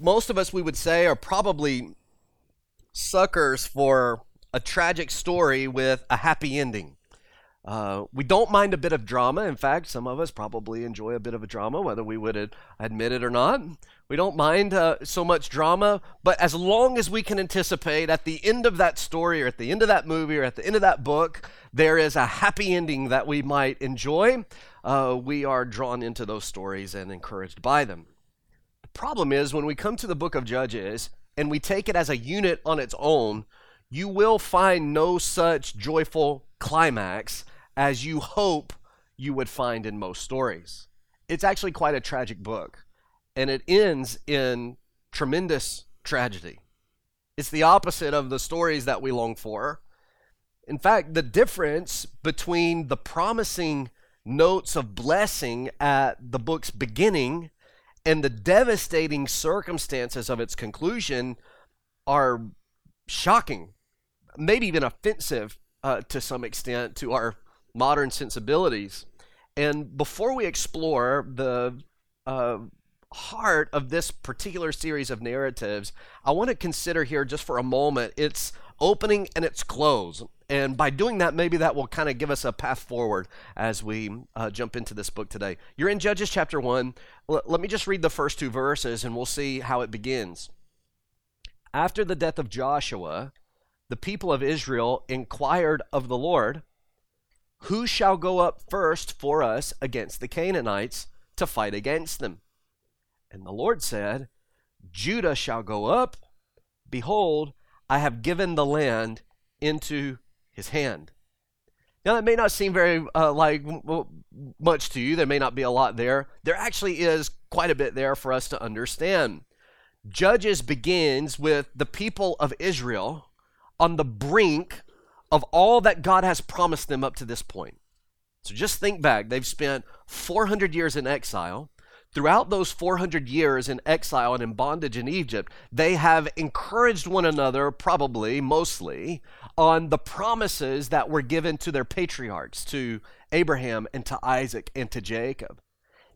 most of us, we would say, are probably suckers for a tragic story with a happy ending. Uh, we don't mind a bit of drama. In fact, some of us probably enjoy a bit of a drama, whether we would admit it or not. We don't mind uh, so much drama, but as long as we can anticipate at the end of that story or at the end of that movie or at the end of that book, there is a happy ending that we might enjoy, uh, we are drawn into those stories and encouraged by them. Problem is when we come to the book of Judges and we take it as a unit on its own, you will find no such joyful climax as you hope you would find in most stories. It's actually quite a tragic book, and it ends in tremendous tragedy. It's the opposite of the stories that we long for. In fact, the difference between the promising notes of blessing at the book's beginning and the devastating circumstances of its conclusion are shocking, maybe even offensive uh, to some extent to our modern sensibilities. And before we explore the uh, heart of this particular series of narratives, I want to consider here just for a moment its opening and its close. And by doing that, maybe that will kind of give us a path forward as we uh, jump into this book today. You're in Judges chapter 1. L- let me just read the first two verses and we'll see how it begins. After the death of Joshua, the people of Israel inquired of the Lord, Who shall go up first for us against the Canaanites to fight against them? And the Lord said, Judah shall go up. Behold, I have given the land into his hand. Now, that may not seem very uh, like much to you. There may not be a lot there. There actually is quite a bit there for us to understand. Judges begins with the people of Israel on the brink of all that God has promised them up to this point. So just think back. They've spent 400 years in exile. Throughout those 400 years in exile and in bondage in Egypt, they have encouraged one another, probably, mostly, on the promises that were given to their patriarchs, to Abraham and to Isaac and to Jacob.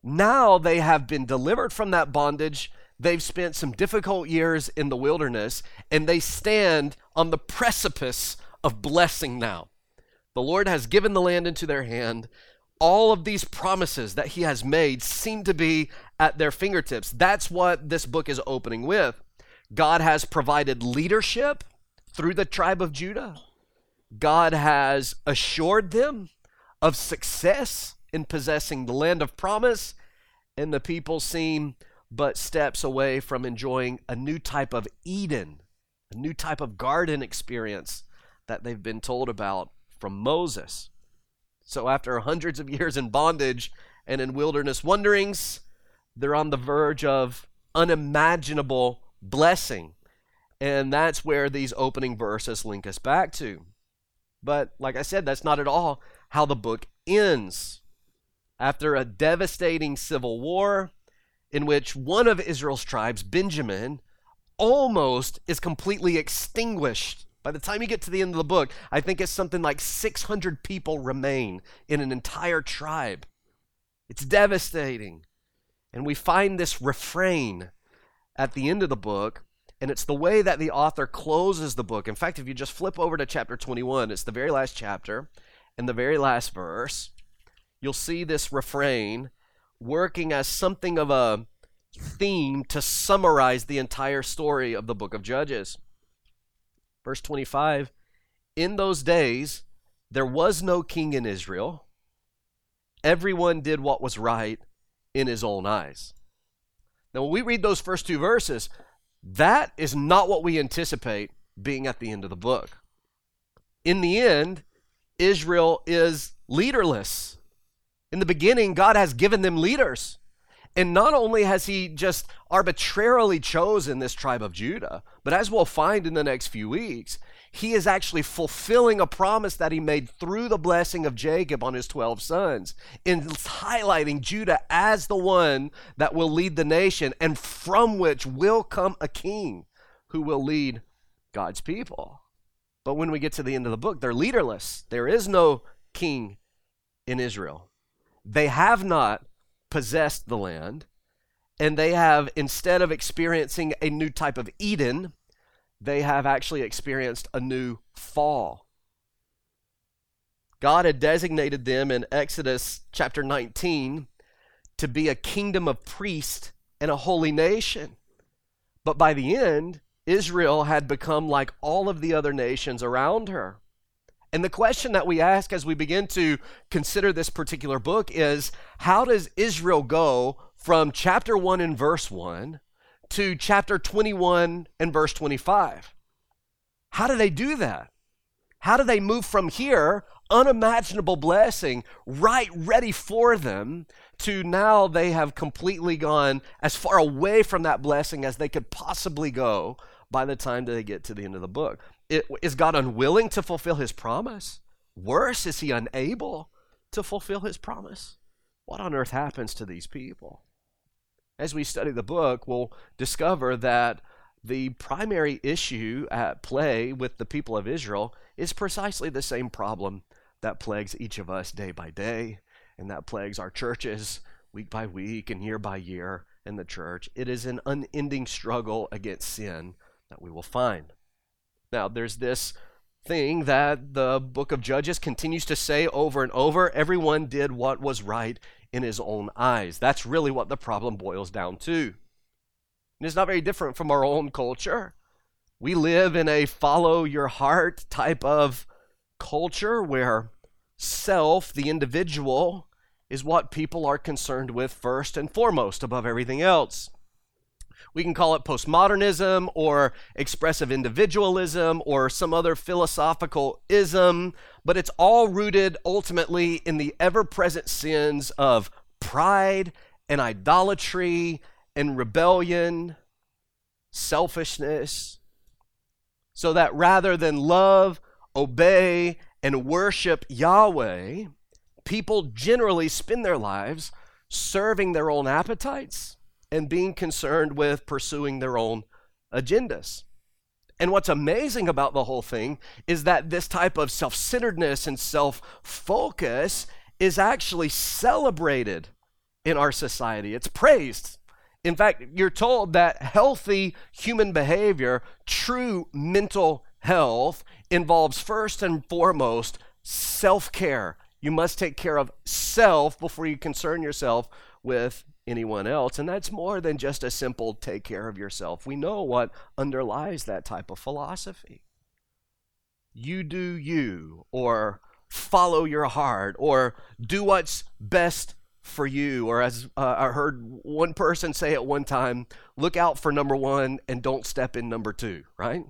Now they have been delivered from that bondage. They've spent some difficult years in the wilderness, and they stand on the precipice of blessing now. The Lord has given the land into their hand all of these promises that he has made seem to be at their fingertips. That's what this book is opening with. God has provided leadership through the tribe of Judah. God has assured them of success in possessing the land of promise, and the people seem but steps away from enjoying a new type of Eden, a new type of garden experience that they've been told about from Moses. So, after hundreds of years in bondage and in wilderness wanderings, they're on the verge of unimaginable blessing. And that's where these opening verses link us back to. But, like I said, that's not at all how the book ends. After a devastating civil war, in which one of Israel's tribes, Benjamin, almost is completely extinguished by the time you get to the end of the book, I think it's something like 600 people remain in an entire tribe. It's devastating. And we find this refrain at the end of the book, and it's the way that the author closes the book. In fact, if you just flip over to chapter 21, it's the very last chapter, and the very last verse, you'll see this refrain working as something of a theme to summarize the entire story of the book of Judges. Verse 25 In those days, there was no king in Israel. Everyone did what was right in his own eyes. Now, when we read those first two verses, that is not what we anticipate being at the end of the book. In the end, Israel is leaderless. In the beginning, God has given them leaders. And not only has he just arbitrarily chosen this tribe of Judah, but as we'll find in the next few weeks, he is actually fulfilling a promise that he made through the blessing of Jacob on his 12 sons, in highlighting Judah as the one that will lead the nation and from which will come a king who will lead God's people. But when we get to the end of the book, they're leaderless. There is no king in Israel. They have not possessed the land, And they have, instead of experiencing a new type of Eden, they have actually experienced a new fall. God had designated them in Exodus chapter 19 to be a kingdom of priests and a holy nation. But by the end, Israel had become like all of the other nations around her. And the question that we ask as we begin to consider this particular book is how does Israel go from chapter 1 and verse 1 to chapter 21 and verse 25? How do they do that? How do they move from here, unimaginable blessing, right ready for them, to now they have completely gone as far away from that blessing as they could possibly go by the time that they get to the end of the book? Is God unwilling to fulfill his promise? Worse, is he unable to fulfill his promise? What on earth happens to these people? As we study the book, we'll discover that the primary issue at play with the people of Israel is precisely the same problem that plagues each of us day by day, and that plagues our churches week by week and year by year in the church. It is an unending struggle against sin that we will find. Now, there's this thing that the book of Judges continues to say over and over everyone did what was right in his own eyes. That's really what the problem boils down to. And it's not very different from our own culture. We live in a follow your heart type of culture where self, the individual, is what people are concerned with first and foremost above everything else. We can call it postmodernism or expressive individualism or some other philosophical ism, but it's all rooted ultimately in the ever present sins of pride and idolatry and rebellion, selfishness. So that rather than love, obey, and worship Yahweh, people generally spend their lives serving their own appetites and being concerned with pursuing their own agendas. And what's amazing about the whole thing is that this type of self centeredness and self focus is actually celebrated in our society. It's praised. In fact, you're told that healthy human behavior, true mental health, involves first and foremost self care. You must take care of self before you concern yourself with anyone else. And that's more than just a simple take care of yourself. We know what underlies that type of philosophy. You do you, or follow your heart, or do what's best for you. Or as uh, I heard one person say at one time, look out for number one and don't step in number two, right?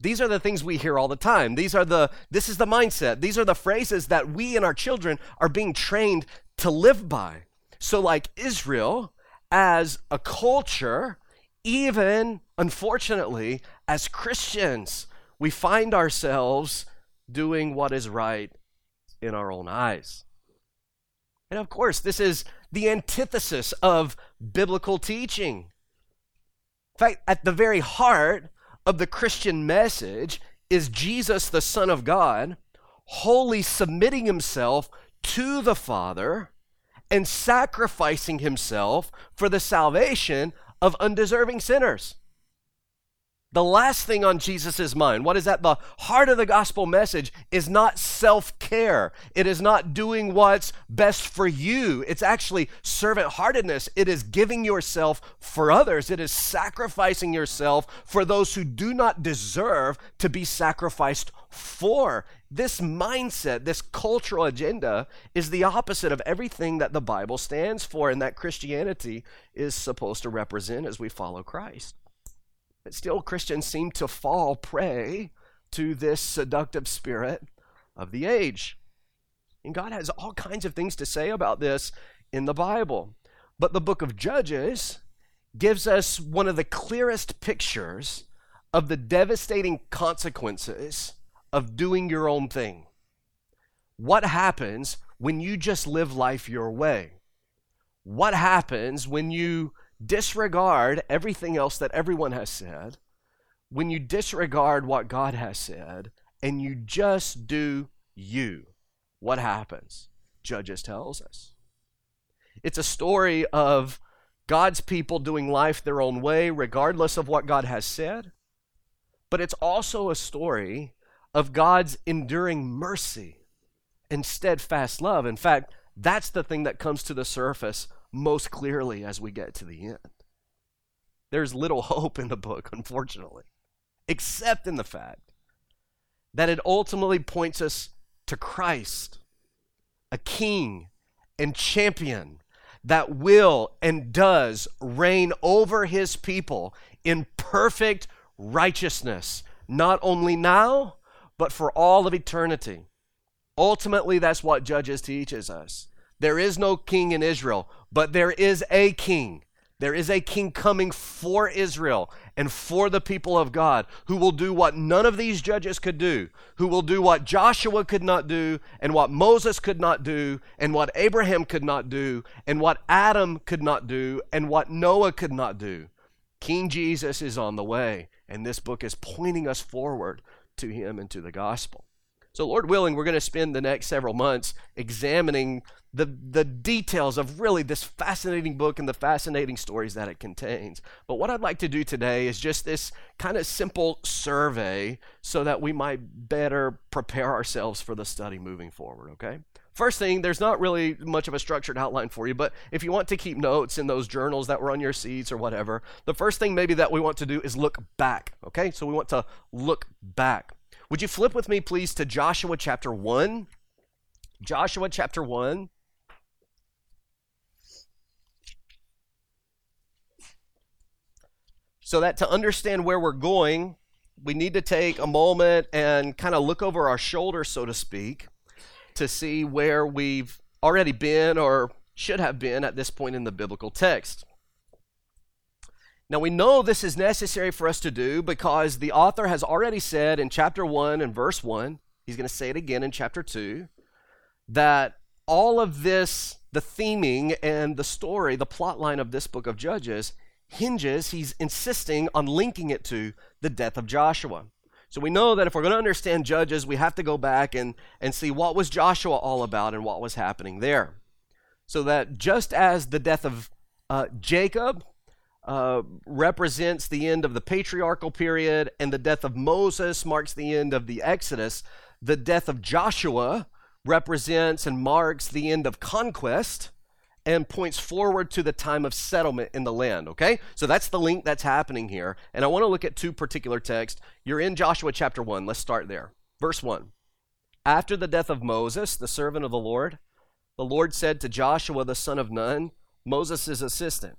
These are the things we hear all the time. These are the this is the mindset. These are the phrases that we and our children are being trained to live by. So, like Israel, as a culture, even unfortunately, as Christians, we find ourselves doing what is right in our own eyes. And of course, this is the antithesis of biblical teaching. In fact, at the very heart of the Christian message is Jesus, the Son of God, wholly submitting himself to the Father and sacrificing himself for the salvation of undeserving sinners. The last thing on Jesus' mind, what is at the heart of the gospel message, is not self care. It is not doing what's best for you. It's actually servant heartedness. It is giving yourself for others. It is sacrificing yourself for those who do not deserve to be sacrificed for. This mindset, this cultural agenda, is the opposite of everything that the Bible stands for and that Christianity is supposed to represent as we follow Christ. But still, Christians seem to fall prey to this seductive spirit of the age. And God has all kinds of things to say about this in the Bible. But the book of Judges gives us one of the clearest pictures of the devastating consequences of doing your own thing. What happens when you just live life your way? What happens when you disregard everything else that everyone has said? When you disregard what God has said and you just do you? What happens? Judges tells us. It's a story of God's people doing life their own way, regardless of what God has said. But it's also a story of God's enduring mercy and steadfast love. In fact, that's the thing that comes to the surface most clearly as we get to the end. There's little hope in the book, unfortunately, except in the fact that it ultimately points us to Christ, a king and champion that will and does reign over his people in perfect righteousness, not only now, but for all of eternity. Ultimately, that's what Judges teaches us. There is no king in Israel, but there is a king. There is a king coming for Israel and for the people of God who will do what none of these judges could do, who will do what Joshua could not do, and what Moses could not do, and what Abraham could not do, and what Adam could not do, and what Noah could not do. King Jesus is on the way, and this book is pointing us forward to him and to the gospel. So, Lord willing, we're going to spend the next several months examining the, the details of really this fascinating book and the fascinating stories that it contains. But what I'd like to do today is just this kind of simple survey so that we might better prepare ourselves for the study moving forward, okay? First thing, there's not really much of a structured outline for you, but if you want to keep notes in those journals that were on your seats or whatever, the first thing maybe that we want to do is look back, okay? So we want to look back. Would you flip with me, please, to Joshua chapter 1? Joshua chapter 1. So that to understand where we're going, we need to take a moment and kind of look over our shoulder, so to speak, to see where we've already been or should have been at this point in the biblical text. Now, we know this is necessary for us to do because the author has already said in chapter 1 and verse 1, he's going to say it again in chapter 2, that all of this, the theming and the story, the plot line of this book of Judges, hinges, he's insisting on linking it to the death of Joshua. So we know that if we're going to understand Judges, we have to go back and, and see what was Joshua all about and what was happening there. So that just as the death of uh, Jacob uh, represents the end of the patriarchal period, and the death of Moses marks the end of the Exodus. The death of Joshua represents and marks the end of conquest and points forward to the time of settlement in the land, okay? So that's the link that's happening here. And I want to look at two particular texts. You're in Joshua chapter 1. Let's start there. Verse 1. After the death of Moses, the servant of the Lord, the Lord said to Joshua the son of Nun, Moses' assistant,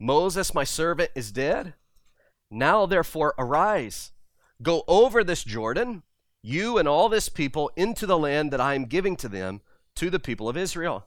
Moses, my servant, is dead. Now, therefore, arise, go over this Jordan, you and all this people, into the land that I am giving to them, to the people of Israel.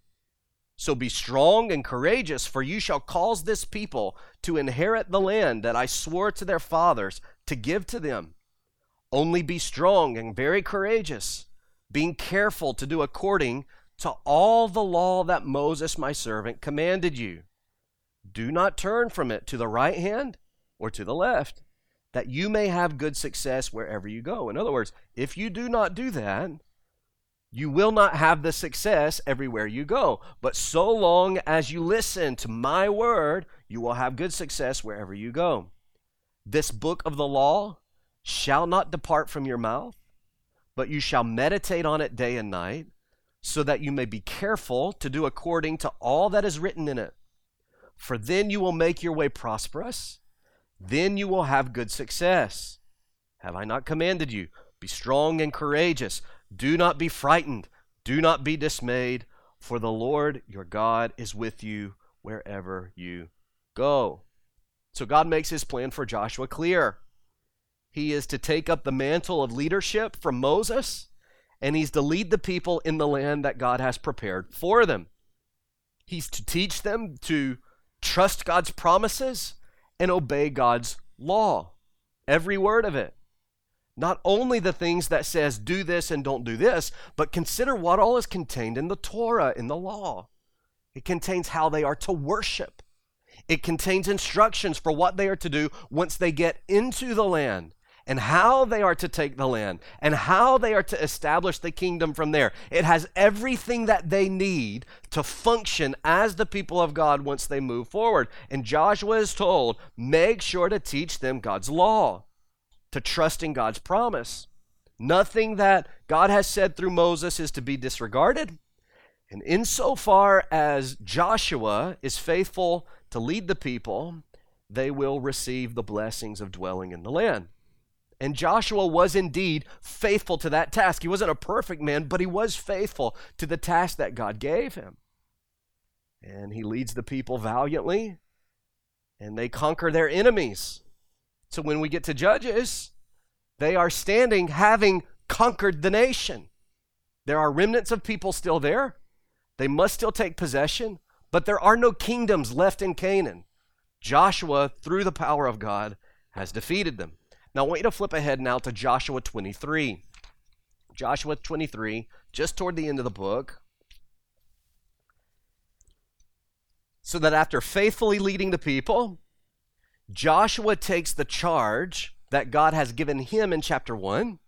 So be strong and courageous, for you shall cause this people to inherit the land that I swore to their fathers to give to them. Only be strong and very courageous, being careful to do according to all the law that Moses my servant commanded you. Do not turn from it to the right hand or to the left, that you may have good success wherever you go. In other words, if you do not do that, you will not have the success everywhere you go. But so long as you listen to my word, you will have good success wherever you go. This book of the law shall not depart from your mouth, but you shall meditate on it day and night, so that you may be careful to do according to all that is written in it for then you will make your way prosperous. Then you will have good success. Have I not commanded you? Be strong and courageous. Do not be frightened. Do not be dismayed, for the Lord your God is with you wherever you go. So God makes his plan for Joshua clear. He is to take up the mantle of leadership from Moses, and he's to lead the people in the land that God has prepared for them. He's to teach them to trust God's promises and obey God's law. Every word of it. Not only the things that says do this and don't do this, but consider what all is contained in the Torah, in the law. It contains how they are to worship. It contains instructions for what they are to do once they get into the land and how they are to take the land and how they are to establish the kingdom from there. It has everything that they need to function as the people of God once they move forward. And Joshua is told, make sure to teach them God's law, to trust in God's promise. Nothing that God has said through Moses is to be disregarded. And insofar as Joshua is faithful to lead the people, they will receive the blessings of dwelling in the land. And Joshua was indeed faithful to that task. He wasn't a perfect man, but he was faithful to the task that God gave him. And he leads the people valiantly, and they conquer their enemies. So when we get to Judges, they are standing having conquered the nation. There are remnants of people still there. They must still take possession, but there are no kingdoms left in Canaan. Joshua, through the power of God, has defeated them. Now, I want you to flip ahead now to Joshua 23. Joshua 23, just toward the end of the book. So that after faithfully leading the people, Joshua takes the charge that God has given him in chapter 1,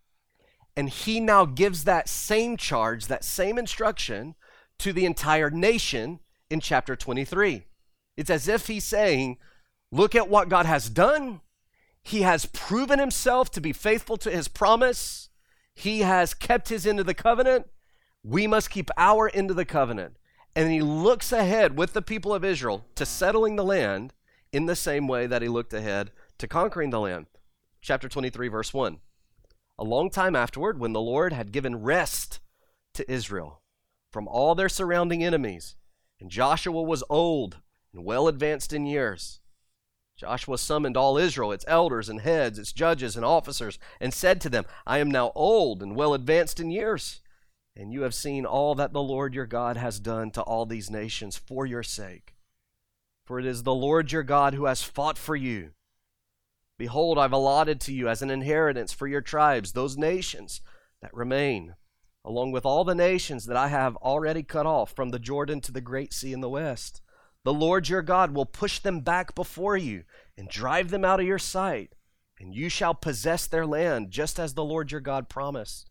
and he now gives that same charge, that same instruction to the entire nation in chapter 23. It's as if he's saying, Look at what God has done. He has proven himself to be faithful to his promise. He has kept his end of the covenant. We must keep our end of the covenant. And he looks ahead with the people of Israel to settling the land in the same way that he looked ahead to conquering the land. Chapter 23, verse 1. A long time afterward, when the Lord had given rest to Israel from all their surrounding enemies, and Joshua was old and well advanced in years, Joshua summoned all Israel, its elders and heads, its judges and officers, and said to them, I am now old and well advanced in years, and you have seen all that the Lord your God has done to all these nations for your sake. For it is the Lord your God who has fought for you. Behold, I've allotted to you as an inheritance for your tribes those nations that remain, along with all the nations that I have already cut off from the Jordan to the great sea in the west. The Lord your God will push them back before you and drive them out of your sight, and you shall possess their land, just as the Lord your God promised.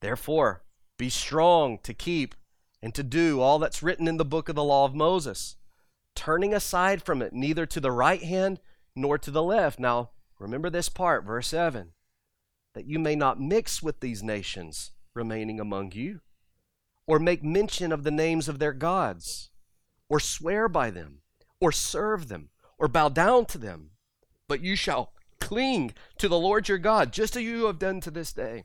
Therefore, be strong to keep and to do all that's written in the book of the law of Moses, turning aside from it neither to the right hand nor to the left. Now, remember this part, verse 7 that you may not mix with these nations remaining among you, or make mention of the names of their gods or swear by them, or serve them, or bow down to them. But you shall cling to the Lord your God, just as you have done to this day.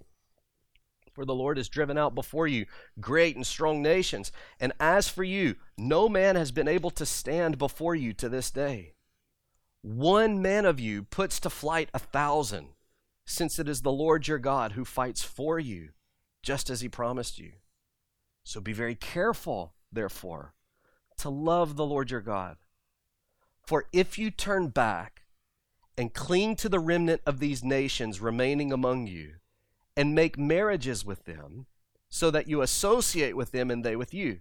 For the Lord has driven out before you great and strong nations. And as for you, no man has been able to stand before you to this day. One man of you puts to flight a thousand, since it is the Lord your God who fights for you, just as he promised you. So be very careful, therefore, to love the Lord your God. For if you turn back and cling to the remnant of these nations remaining among you, and make marriages with them, so that you associate with them and they with you,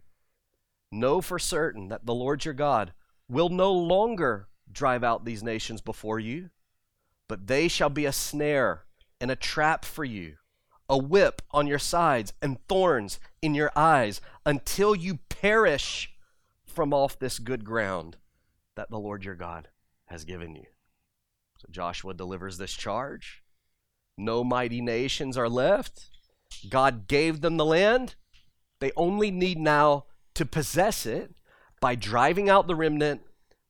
know for certain that the Lord your God will no longer drive out these nations before you, but they shall be a snare and a trap for you, a whip on your sides and thorns in your eyes, until you perish from off this good ground that the Lord your God has given you. So Joshua delivers this charge. No mighty nations are left. God gave them the land. They only need now to possess it by driving out the remnant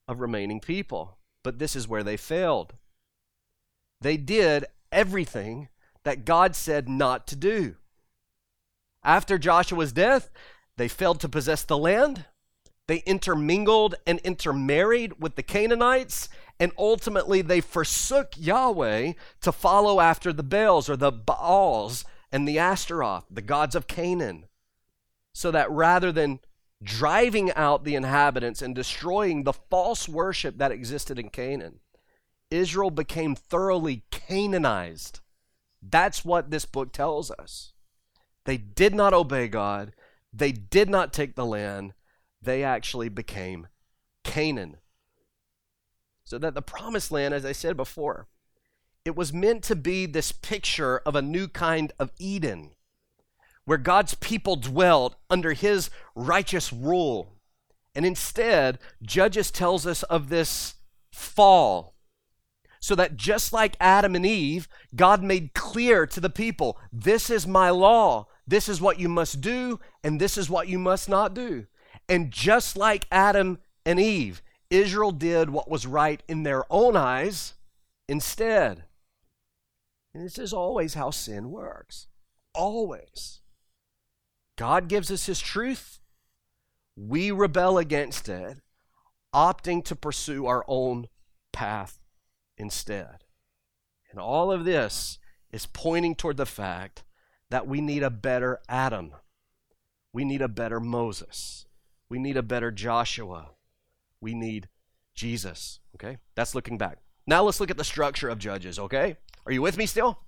of remaining people. But this is where they failed. They did everything that God said not to do. After Joshua's death, they failed to possess the land. They intermingled and intermarried with the Canaanites, and ultimately they forsook Yahweh to follow after the Baals or the Baals and the Ashtaroth, the gods of Canaan. So that rather than driving out the inhabitants and destroying the false worship that existed in Canaan, Israel became thoroughly Canaanized. That's what this book tells us. They did not obey God, they did not take the land, they actually became Canaan. So that the promised land, as I said before, it was meant to be this picture of a new kind of Eden where God's people dwelled under his righteous rule. And instead, Judges tells us of this fall. So that just like Adam and Eve, God made clear to the people this is my law, this is what you must do, and this is what you must not do. And just like Adam and Eve, Israel did what was right in their own eyes instead. And this is always how sin works. Always. God gives us His truth. We rebel against it, opting to pursue our own path instead. And all of this is pointing toward the fact that we need a better Adam. We need a better Moses. We need a better Joshua. We need Jesus. Okay? That's looking back. Now let's look at the structure of Judges, okay? Are you with me still?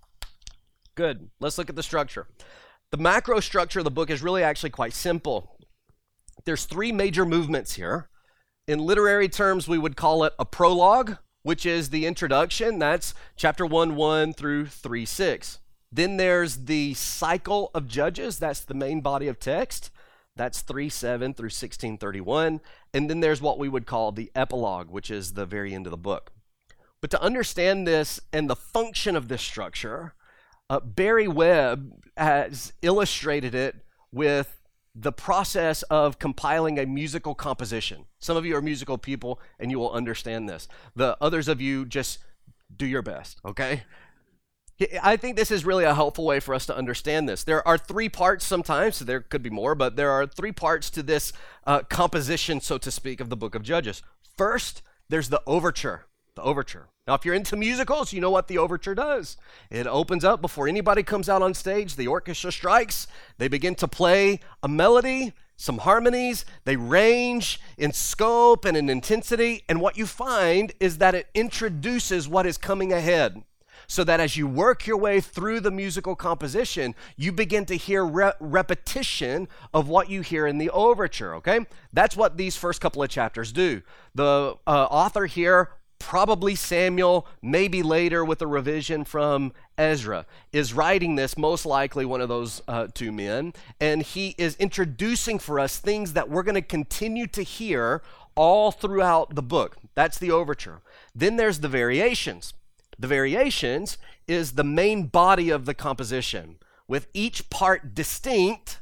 Good. Let's look at the structure. The macro structure of the book is really actually quite simple. There's three major movements here. In literary terms, we would call it a prologue, which is the introduction. That's chapter 1 1 through 3 6. Then there's the cycle of Judges. That's the main body of text. That's 3 7 through 1631. And then there's what we would call the epilogue, which is the very end of the book. But to understand this and the function of this structure, uh, Barry Webb has illustrated it with the process of compiling a musical composition. Some of you are musical people and you will understand this. The others of you just do your best, okay? I think this is really a helpful way for us to understand this. There are three parts sometimes, so there could be more, but there are three parts to this uh, composition, so to speak, of the book of Judges. First, there's the overture the overture. Now, if you're into musicals, you know what the overture does. It opens up before anybody comes out on stage, the orchestra strikes, they begin to play a melody, some harmonies, they range in scope and in intensity, and what you find is that it introduces what is coming ahead. So that as you work your way through the musical composition, you begin to hear re- repetition of what you hear in the overture, okay? That's what these first couple of chapters do. The uh, author here probably Samuel, maybe later with a revision from Ezra, is writing this, most likely one of those uh, two men, and he is introducing for us things that we're going to continue to hear all throughout the book. That's the overture. Then there's the variations. The variations is the main body of the composition, with each part distinct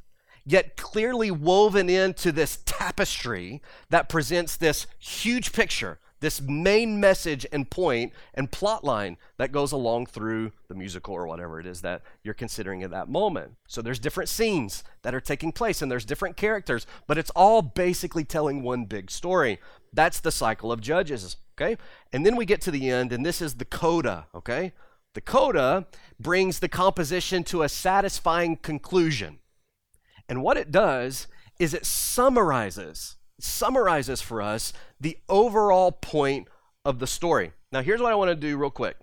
yet clearly woven into this tapestry that presents this huge picture this main message and point and plot line that goes along through the musical or whatever it is that you're considering at that moment. So there's different scenes that are taking place and there's different characters, but it's all basically telling one big story. That's the cycle of Judges, okay? And then we get to the end, and this is the coda, okay? The coda brings the composition to a satisfying conclusion. And what it does is it summarizes summarizes for us the overall point of the story. Now, here's what I want to do real quick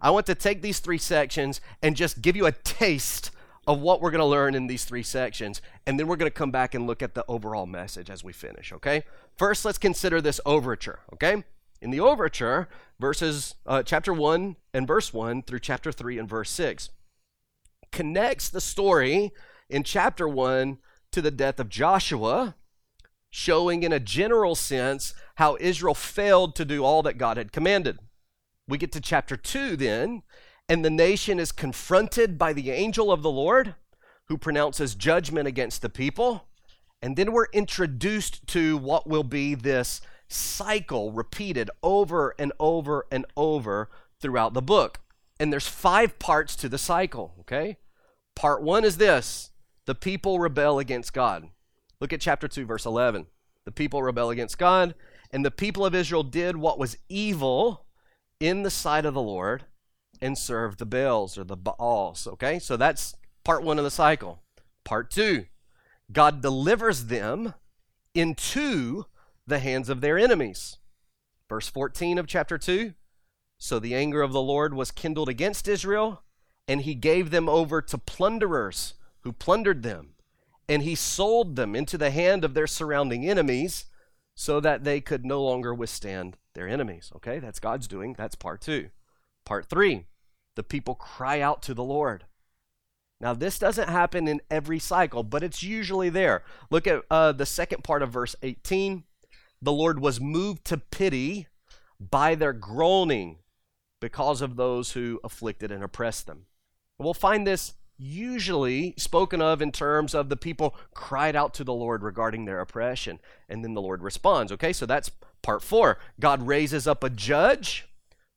I want to take these three sections and just give you a taste of what we're going to learn in these three sections, and then we're going to come back and look at the overall message as we finish, okay? First, let's consider this overture, okay? In the overture, verses uh, chapter 1 and verse 1 through chapter 3 and verse 6 connects the story in chapter 1 to the death of Joshua showing in a general sense how Israel failed to do all that God had commanded. We get to chapter 2 then, and the nation is confronted by the angel of the Lord who pronounces judgment against the people. And then we're introduced to what will be this cycle repeated over and over and over throughout the book. And there's five parts to the cycle, okay? Part one is this the people rebel against God. Look at chapter 2, verse 11. The people rebel against God, and the people of Israel did what was evil in the sight of the Lord and served the Baals or the Baals. Okay, so that's part one of the cycle. Part two God delivers them into the hands of their enemies. Verse 14 of chapter 2 So the anger of the Lord was kindled against Israel, and he gave them over to plunderers who plundered them, and he sold them into the hand of their surrounding enemies so that they could no longer withstand their enemies. Okay, that's God's doing. That's part two. Part three the people cry out to the Lord. Now, this doesn't happen in every cycle, but it's usually there. Look at uh, the second part of verse 18. The Lord was moved to pity by their groaning because of those who afflicted and oppressed them. We'll find this usually spoken of in terms of the people cried out to the Lord regarding their oppression, and then the Lord responds. Okay, so that's part four. God raises up a judge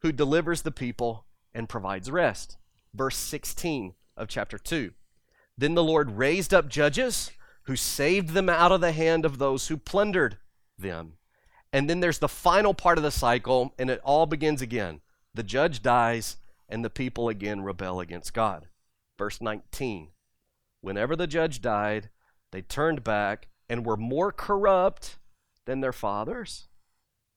who delivers the people and provides rest. Verse 16 of chapter 2. Then the Lord raised up judges who saved them out of the hand of those who plundered them. And then there's the final part of the cycle, and it all begins again. The judge dies, and the people again rebel against God. Verse 19 Whenever the judge died, they turned back and were more corrupt than their fathers,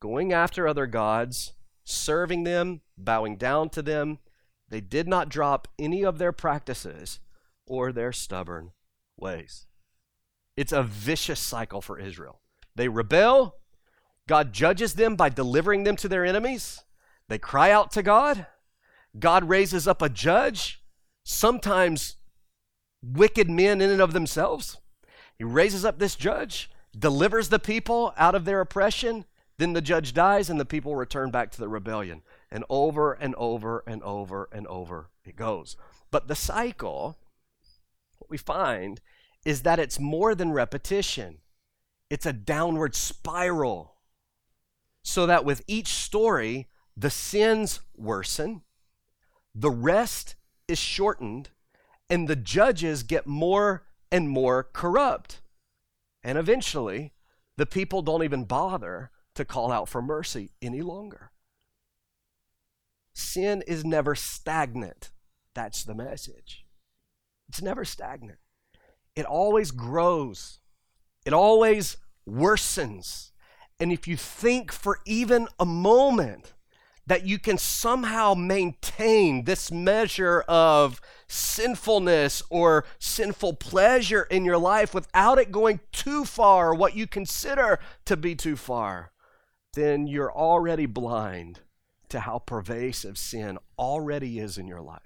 going after other gods, serving them, bowing down to them. They did not drop any of their practices or their stubborn ways. It's a vicious cycle for Israel. They rebel, God judges them by delivering them to their enemies. They cry out to God. God raises up a judge, sometimes wicked men in and of themselves. He raises up this judge, delivers the people out of their oppression. Then the judge dies, and the people return back to the rebellion. And over and over and over and over it goes. But the cycle, what we find is that it's more than repetition, it's a downward spiral so that with each story, the sins worsen, the rest is shortened, and the judges get more and more corrupt. And eventually, the people don't even bother to call out for mercy any longer. Sin is never stagnant. That's the message. It's never stagnant. It always grows, it always worsens. And if you think for even a moment that you can somehow maintain this measure of sinfulness or sinful pleasure in your life without it going too far, what you consider to be too far, then you're already blind to how pervasive sin already is in your life.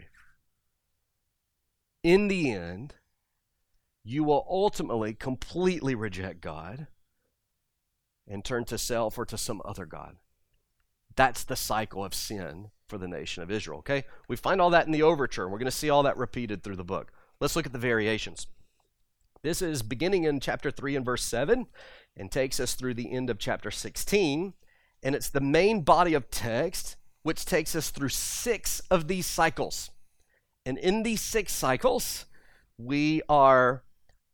In the end, you will ultimately completely reject God and turn to self or to some other God. That's the cycle of sin for the nation of Israel, okay? We find all that in the overture. We're going to see all that repeated through the book. Let's look at the variations. This is beginning in chapter 3 and verse 7 and takes us through the end of chapter 16. And it's the main body of text which takes us through six of these cycles. And in these six cycles, we are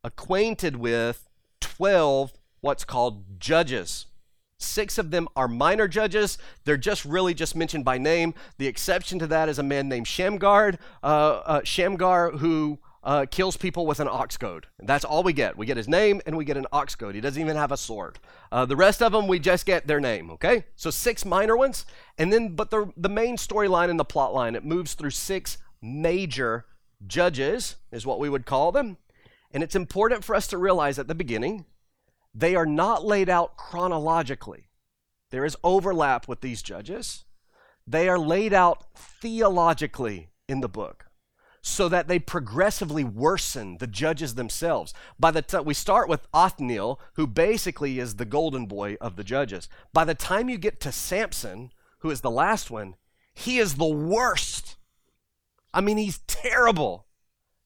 acquainted with 12 what's called judges. Six of them are minor judges. They're just really just mentioned by name. The exception to that is a man named Shamgar, uh, uh, Shamgar, who uh, kills people with an ox goad. That's all we get. We get his name and we get an ox goad. He doesn't even have a sword. Uh, the rest of them, we just get their name, okay? So six minor ones. And then, but the, the main storyline and the plot line, it moves through six major judges, is what we would call them. And it's important for us to realize at the beginning they are not laid out chronologically. There is overlap with these judges. They are laid out theologically in the book so that they progressively worsen the judges themselves. By the time we start with Othniel, who basically is the golden boy of the judges. By the time you get to Samson, who is the last one, he is the worst. I mean, he's terrible.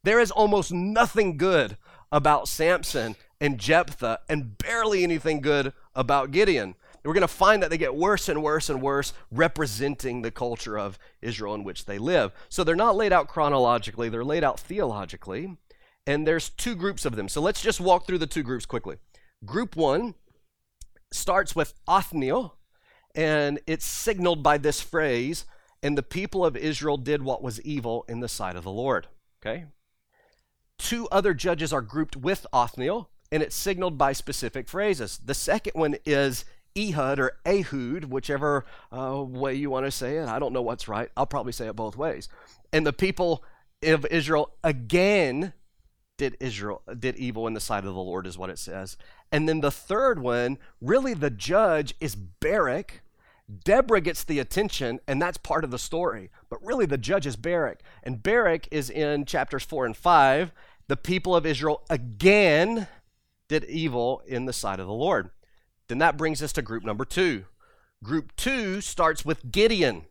There is almost nothing good about Samson and Jephthah and barely anything good about Gideon. We're going to find that they get worse and worse and worse, representing the culture of Israel in which they live. So they're not laid out chronologically, they're laid out theologically. And there's two groups of them. So let's just walk through the two groups quickly. Group one starts with Othniel, and it's signaled by this phrase, and the people of Israel did what was evil in the sight of the Lord. Okay? Two other judges are grouped with Othniel and it's signaled by specific phrases. The second one is Ehud or Ehud, whichever uh, way you want to say it. I don't know what's right. I'll probably say it both ways. And the people of Israel again did Israel did evil in the sight of the Lord is what it says. And then the third one, really the judge is Barak. Deborah gets the attention, and that's part of the story. But really, the judge is Barak. And Barak is in chapters 4 and 5. The people of Israel again did evil in the sight of the Lord. Then that brings us to group number two. Group two starts with Gideon,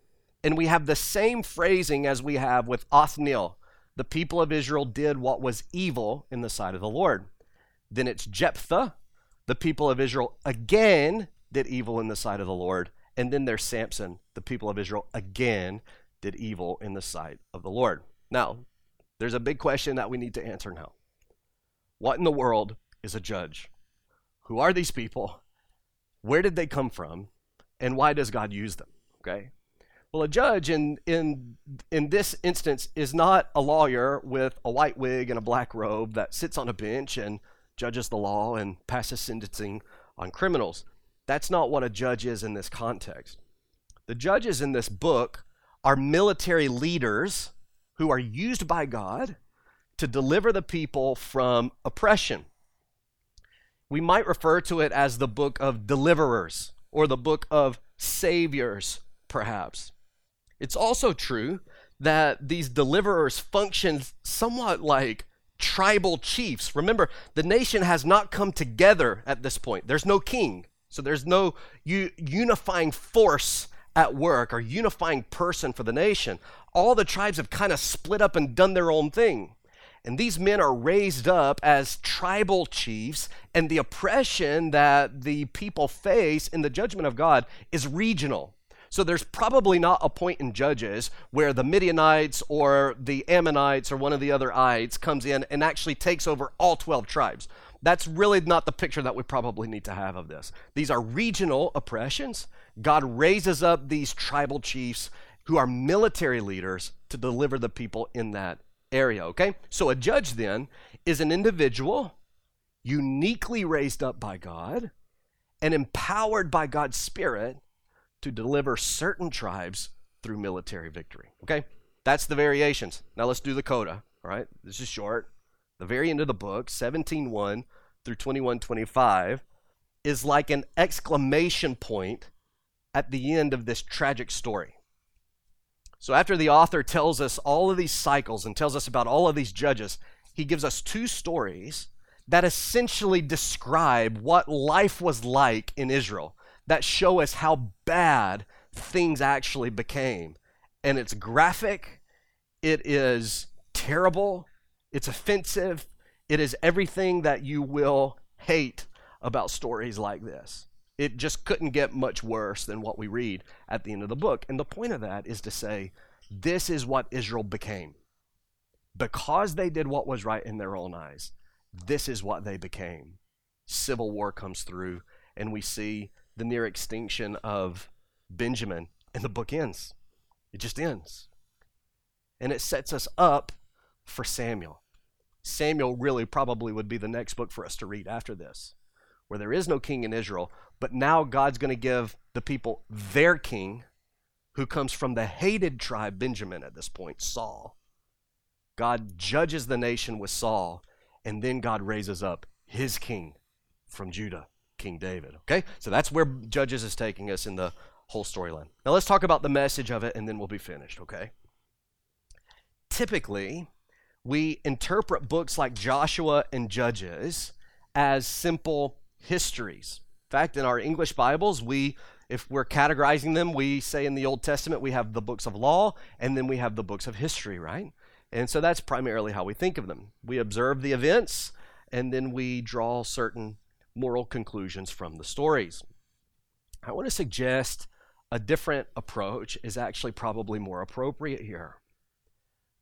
and we have the same phrasing as we have with Othniel. The people of Israel did what was evil in the sight of the Lord. Then it's Jephthah. The people of Israel again did evil in the sight of the Lord. And then there's Samson. The people of Israel again did evil in the sight of the Lord. Now, there's a big question that we need to answer now. What in the world is a judge? Who are these people? Where did they come from? And why does God use them? Okay? Well, a judge in, in, in this instance is not a lawyer with a white wig and a black robe that sits on a bench and judges the law and passes sentencing on criminals. That's not what a judge is in this context. The judges in this book are military leaders who are used by God to deliver the people from oppression. We might refer to it as the book of deliverers or the book of saviors, perhaps. It's also true that these deliverers function somewhat like tribal chiefs. Remember, the nation has not come together at this point. There's no king, so there's no u- unifying force at work or unifying person for the nation. All the tribes have kind of split up and done their own thing. And these men are raised up as tribal chiefs, and the oppression that the people face in the judgment of God is regional. So there's probably not a point in Judges where the Midianites or the Ammonites or one of the other ites comes in and actually takes over all 12 tribes. That's really not the picture that we probably need to have of this. These are regional oppressions. God raises up these tribal chiefs who are military leaders to deliver the people in that area, okay? So a judge then is an individual uniquely raised up by God and empowered by God's Spirit to deliver certain tribes through military victory, okay? That's the variations. Now let's do the coda, all right? This is short. The very end of the book, 17:1 through 21:25 is like an exclamation point at the end of this tragic story. So, after the author tells us all of these cycles and tells us about all of these judges, he gives us two stories that essentially describe what life was like in Israel, that show us how bad things actually became. And it's graphic, it is terrible, it's offensive, it is everything that you will hate about stories like this. It just couldn't get much worse than what we read at the end of the book. And the point of that is to say, this is what Israel became. Because they did what was right in their own eyes, this is what they became. Civil war comes through, and we see the near extinction of Benjamin, and the book ends. It just ends. And it sets us up for Samuel. Samuel really probably would be the next book for us to read after this where there is no king in Israel, but now God's going to give the people their king, who comes from the hated tribe Benjamin at this point, Saul. God judges the nation with Saul, and then God raises up his king from Judah, King David. Okay? So that's where Judges is taking us in the whole storyline. Now let's talk about the message of it, and then we'll be finished, okay? Typically, we interpret books like Joshua and Judges as simple histories. Fact, in our English Bibles, we if we're categorizing them, we say in the Old Testament we have the books of law and then we have the books of history, right? And so that's primarily how we think of them. We observe the events and then we draw certain moral conclusions from the stories. I want to suggest a different approach is actually probably more appropriate here.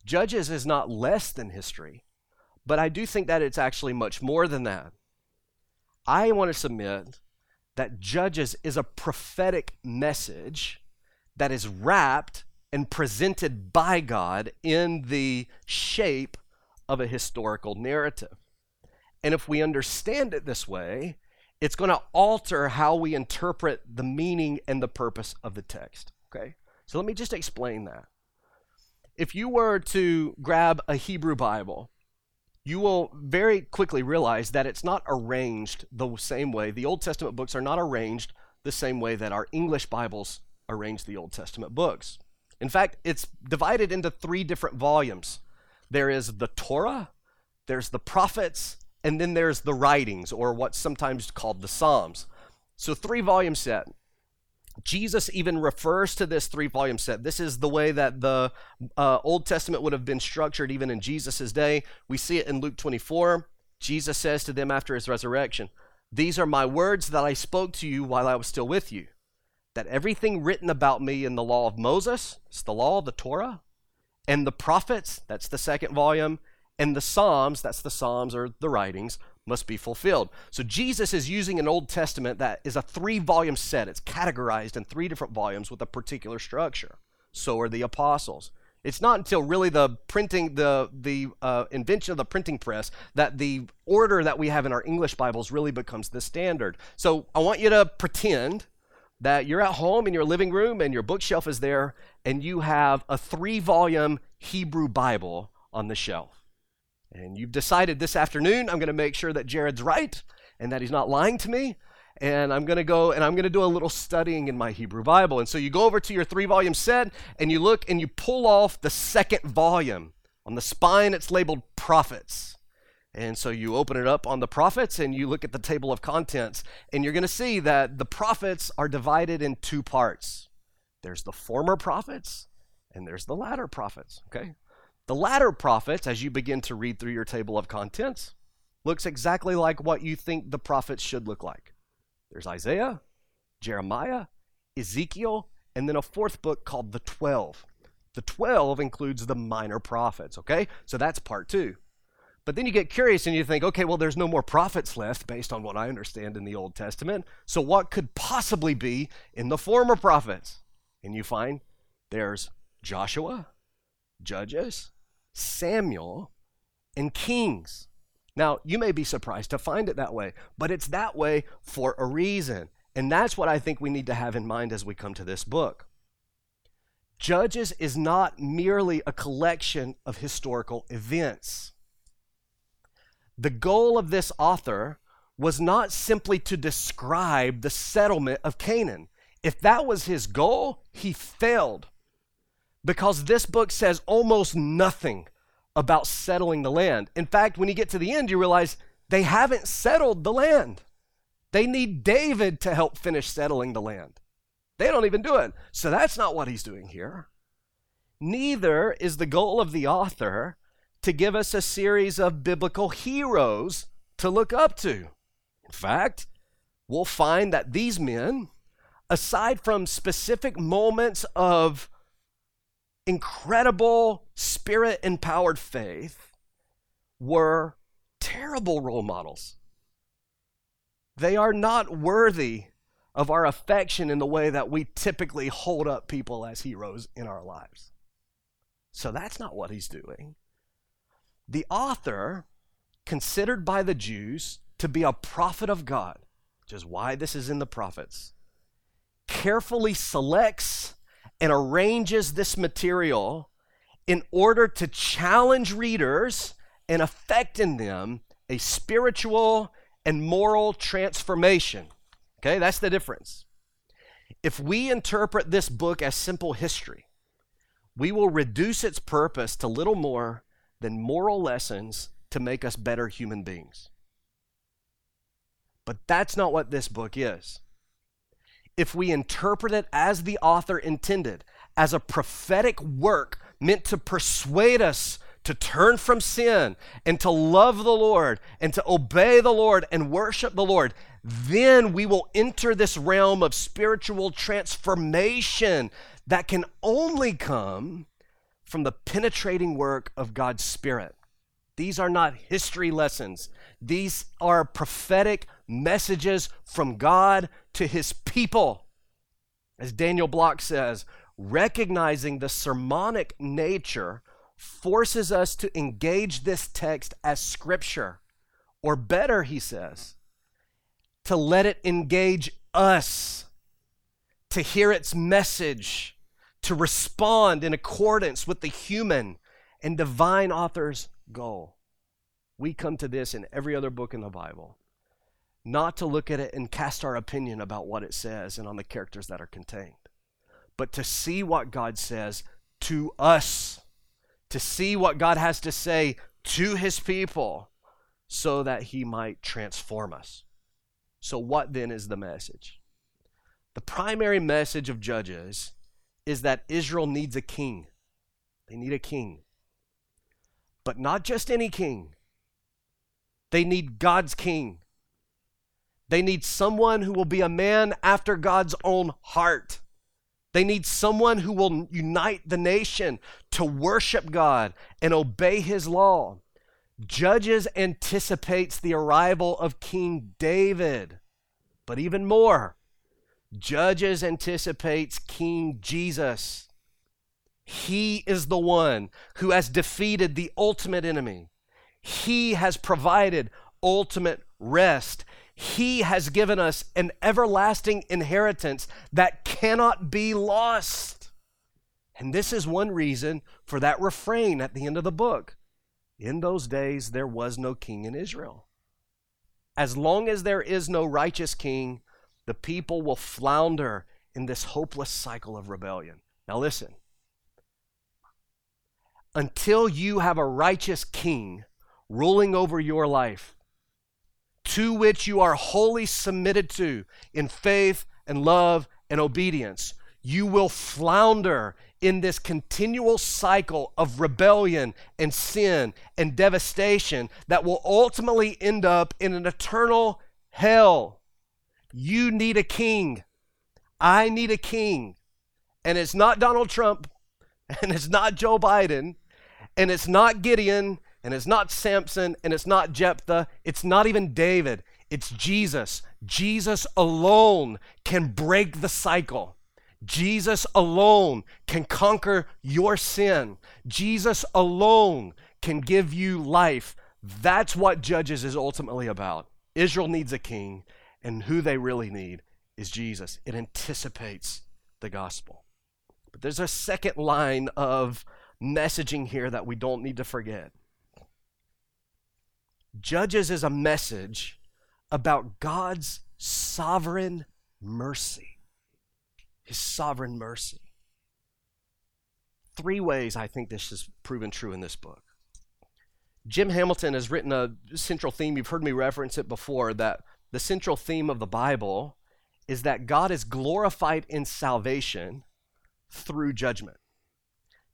Judges is not less than history, but I do think that it's actually much more than that. I want to submit that Judges is a prophetic message that is wrapped and presented by God in the shape of a historical narrative. And if we understand it this way, it's going to alter how we interpret the meaning and the purpose of the text. Okay? So let me just explain that. If you were to grab a Hebrew Bible, you will very quickly realize that it's not arranged the same way. The Old Testament books are not arranged the same way that our English Bibles arrange the Old Testament books. In fact, it's divided into three different volumes there is the Torah, there's the prophets, and then there's the writings, or what's sometimes called the Psalms. So, three volume set. Jesus even refers to this three volume set. This is the way that the uh, Old Testament would have been structured even in Jesus' day. We see it in Luke 24. Jesus says to them after his resurrection, These are my words that I spoke to you while I was still with you. That everything written about me in the law of Moses, it's the law, of the Torah, and the prophets, that's the second volume, and the Psalms, that's the Psalms or the writings, must be fulfilled. So Jesus is using an Old Testament that is a three volume set. It's categorized in three different volumes with a particular structure. So are the apostles. It's not until really the printing, the the uh, invention of the printing press, that the order that we have in our English Bibles really becomes the standard. So I want you to pretend that you're at home in your living room and your bookshelf is there, and you have a three volume Hebrew Bible on the shelf. And you've decided this afternoon, I'm going to make sure that Jared's right and that he's not lying to me. And I'm going to go and I'm going to do a little studying in my Hebrew Bible. And so you go over to your three volume set and you look and you pull off the second volume. On the spine, it's labeled prophets. And so you open it up on the prophets and you look at the table of contents, and you're going to see that the prophets are divided in two parts there's the former prophets, and there's the latter prophets. Okay? The latter prophets, as you begin to read through your table of contents, looks exactly like what you think the prophets should look like. There's Isaiah, Jeremiah, Ezekiel, and then a fourth book called the 12. The 12 includes the minor prophets, okay? So that's part two. But then you get curious and you think, okay, well, there's no more prophets left based on what I understand in the Old Testament. So what could possibly be in the former prophets? And you find there's Joshua, Judges, Samuel, and Kings. Now, you may be surprised to find it that way, but it's that way for a reason. And that's what I think we need to have in mind as we come to this book. Judges is not merely a collection of historical events. The goal of this author was not simply to describe the settlement of Canaan. If that was his goal, he failed because this book says almost nothing about settling the land. In fact, when you get to the end, you realize they haven't settled the land. They need David to help finish settling the land. They don't even do it. So that's not what he's doing here. Neither is the goal of the author to give us a series of biblical heroes to look up to. In fact, we'll find that these men, aside from specific moments of incredible spirit empowered faith were terrible role models. They are not worthy of our affection in the way that we typically hold up people as heroes in our lives. So that's not what he's doing. The author, considered by the Jews to be a prophet of God, which is why this is in the prophets, carefully selects and arranges this material in order to challenge readers and affect in them a spiritual and moral transformation. Okay, that's the difference. If we interpret this book as simple history, we will reduce its purpose to little more than moral lessons to make us better human beings. But that's not what this book is if we interpret it as the author intended, as a prophetic work meant to persuade us to turn from sin and to love the Lord and to obey the Lord and worship the Lord, then we will enter this realm of spiritual transformation that can only come from the penetrating work of God's Spirit. These are not history lessons. These are prophetic messages from God to his people. As Daniel Block says, recognizing the sermonic nature forces us to engage this text as scripture Or better, he says, to let it engage us, to hear its message, to respond in accordance with the human and divine author's goal. We come to this in every other book in the Bible, not to look at it and cast our opinion about what it says and on the characters that are contained, but to see what God says to us, to see what God has to say to his people so that he might transform us. So, what then is the message? The primary message of Judges is that Israel needs a king. They need a king. But not just any king, they need God's king. They need someone who will be a man after God's own heart. They need someone who will unite the nation to worship God and obey his law. Judges anticipates the arrival of King David. But even more, Judges anticipates King Jesus. He is the one who has defeated the ultimate enemy. He has provided ultimate rest. He has given us an everlasting inheritance that cannot be lost. And this is one reason for that refrain at the end of the book. In those days, there was no king in Israel. As long as there is no righteous king, the people will flounder in this hopeless cycle of rebellion. Now, listen. Until you have a righteous king ruling over your life, to which you are wholly submitted to in faith and love and obedience, you will flounder in this continual cycle of rebellion and sin and devastation that will ultimately end up in an eternal hell. You need a king. I need a king. And it's not Donald Trump, and it's not Joe Biden, and it's not Gideon, and it's not Samson, and it's not Jephthah, it's not even David. It's Jesus. Jesus alone can break the cycle. Jesus alone can conquer your sin. Jesus alone can give you life. That's what Judges is ultimately about. Israel needs a king, and who they really need is Jesus. It anticipates the gospel. But there's a second line of messaging here that we don't need to forget. Judges is a message about God's sovereign mercy his sovereign mercy. Three ways I think this is proven true in this book. Jim Hamilton has written a central theme, you've heard me reference it before, that the central theme of the Bible is that God is glorified in salvation through judgment.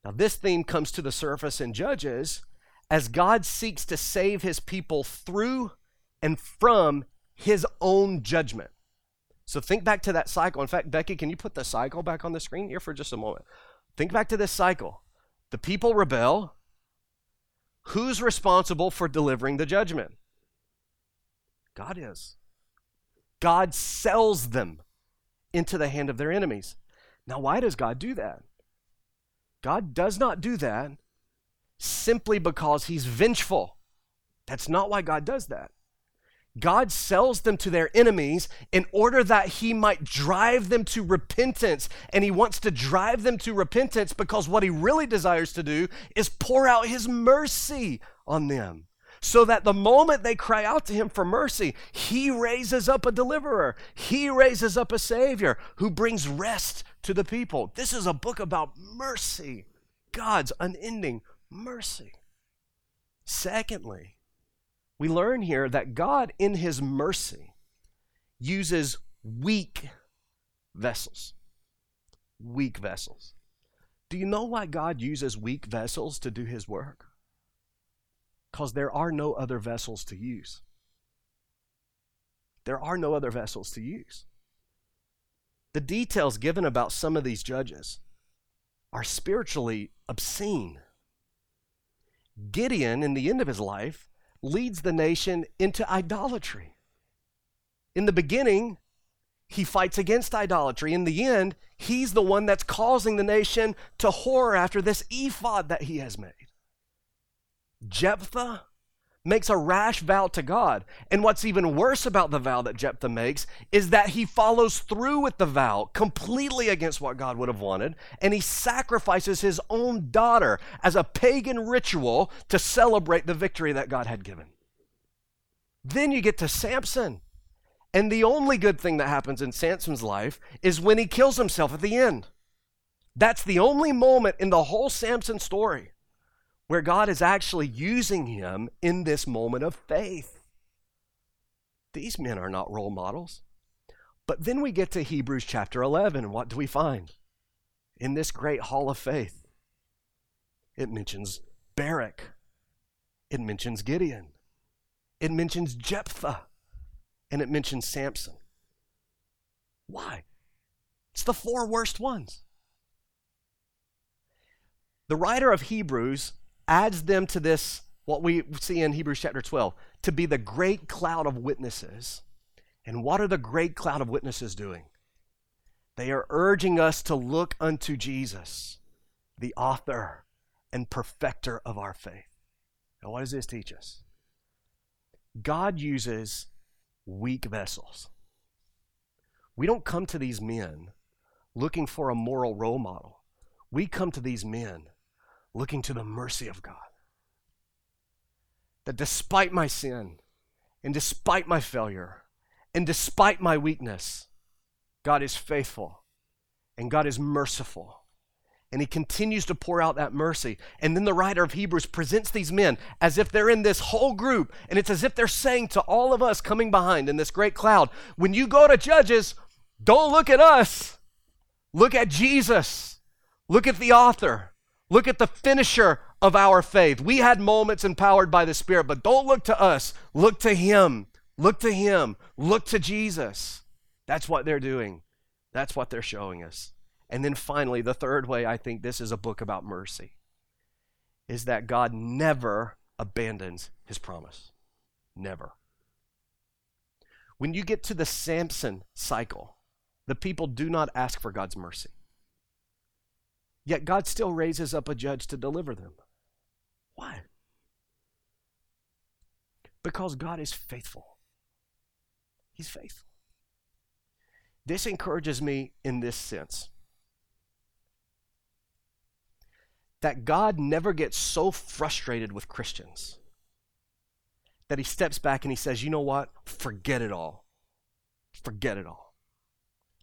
Now, this theme comes to the surface in Judges as God seeks to save his people through and from his own judgment. So think back to that cycle. In fact, Becky, can you put the cycle back on the screen here for just a moment? Think back to this cycle. The people rebel. Who's responsible for delivering the judgment? God is. God sells them into the hand of their enemies. Now, why does God do that? God does not do that simply because he's vengeful. That's not why God does that. God sells them to their enemies in order that he might drive them to repentance. And he wants to drive them to repentance because what he really desires to do is pour out his mercy on them. So that the moment they cry out to him for mercy, he raises up a deliverer. He raises up a savior who brings rest to the people. This is a book about mercy, God's unending mercy. Secondly, we learn here that God, in his mercy, uses weak vessels. Weak vessels. Do you know why God uses weak vessels to do his work? Because there are no other vessels to use. There are no other vessels to use. The details given about some of these judges are spiritually obscene. Gideon, in the end of his life, leads the nation into idolatry. In the beginning, he fights against idolatry. In the end, he's the one that's causing the nation to whore after this ephod that he has made. Jephthah makes a rash vow to God. And what's even worse about the vow that Jephthah makes is that he follows through with the vow completely against what God would have wanted, and he sacrifices his own daughter as a pagan ritual to celebrate the victory that God had given. Then you get to Samson. And the only good thing that happens in Samson's life is when he kills himself at the end. That's the only moment in the whole Samson story where God is actually using him in this moment of faith. These men are not role models. But then we get to Hebrews chapter 11, and what do we find? In this great hall of faith, it mentions Barak, it mentions Gideon, it mentions Jephthah, and it mentions Samson. Why? It's the four worst ones. The writer of Hebrews adds them to this, what we see in Hebrews chapter 12, to be the great cloud of witnesses. And what are the great cloud of witnesses doing? They are urging us to look unto Jesus, the author and perfecter of our faith. Now, what does this teach us? God uses weak vessels. We don't come to these men looking for a moral role model. We come to these men looking to the mercy of God. That despite my sin, and despite my failure, and despite my weakness, God is faithful and God is merciful. And he continues to pour out that mercy. And then the writer of Hebrews presents these men as if they're in this whole group. And it's as if they're saying to all of us coming behind in this great cloud when you go to Judges, don't look at us, look at Jesus, look at the author, Look at the finisher of our faith. We had moments empowered by the Spirit, but don't look to us. Look to Him. Look to Him. Look to Jesus. That's what they're doing. That's what they're showing us. And then finally, the third way I think this is a book about mercy is that God never abandons His promise. Never. When you get to the Samson cycle, the people do not ask for God's mercy. Yet God still raises up a judge to deliver them. Why? Because God is faithful. He's faithful. This encourages me in this sense that God never gets so frustrated with Christians that he steps back and he says, You know what? Forget it all. Forget it all.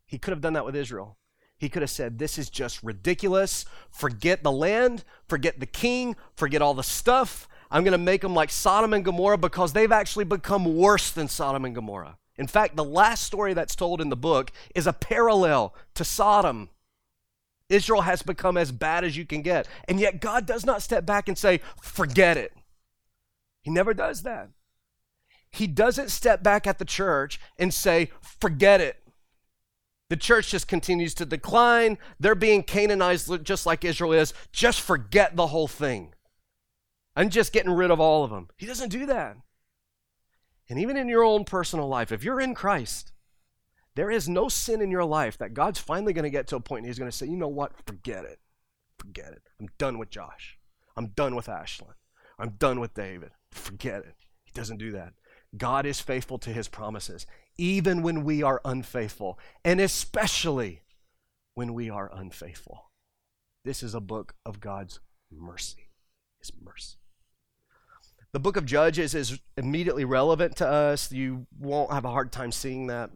He could have done that with Israel. He could have said, This is just ridiculous. Forget the land, forget the king, forget all the stuff. I'm going to make them like Sodom and Gomorrah because they've actually become worse than Sodom and Gomorrah. In fact, the last story that's told in the book is a parallel to Sodom. Israel has become as bad as you can get. And yet, God does not step back and say, Forget it. He never does that. He doesn't step back at the church and say, Forget it. The church just continues to decline. They're being Canaanized just like Israel is. Just forget the whole thing. I'm just getting rid of all of them. He doesn't do that. And even in your own personal life, if you're in Christ, there is no sin in your life that God's finally going to get to a point and He's going to say, you know what? Forget it. Forget it. I'm done with Josh. I'm done with Ashlyn. I'm done with David. Forget it. He doesn't do that. God is faithful to His promises even when we are unfaithful, and especially when we are unfaithful. This is a book of God's mercy, His mercy. The book of Judges is immediately relevant to us. You won't have a hard time seeing that.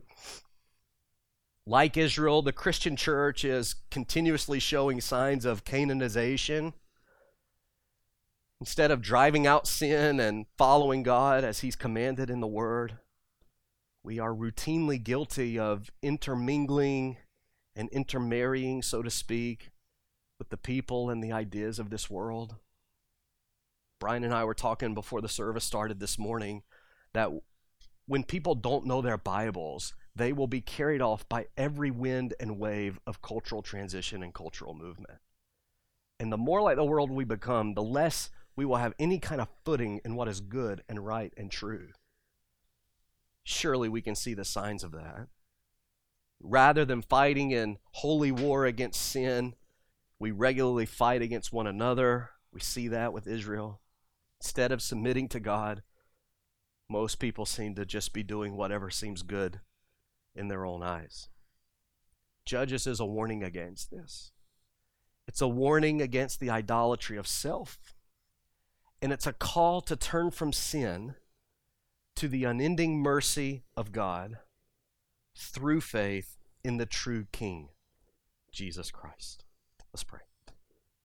Like Israel, the Christian church is continuously showing signs of Canaanization. Instead of driving out sin and following God as He's commanded in the Word, we are routinely guilty of intermingling and intermarrying, so to speak, with the people and the ideas of this world. Brian and I were talking before the service started this morning that when people don't know their Bibles, they will be carried off by every wind and wave of cultural transition and cultural movement. And the more like the world we become, the less we will have any kind of footing in what is good and right and true. Surely we can see the signs of that. Rather than fighting in holy war against sin, we regularly fight against one another. We see that with Israel. Instead of submitting to God, Most people seem to just be doing whatever seems good in their own eyes. Judges is a warning against this. It's a warning against the idolatry of self. And it's a call to turn from sin to the unending mercy of God through faith in the true King, Jesus Christ. Let's pray.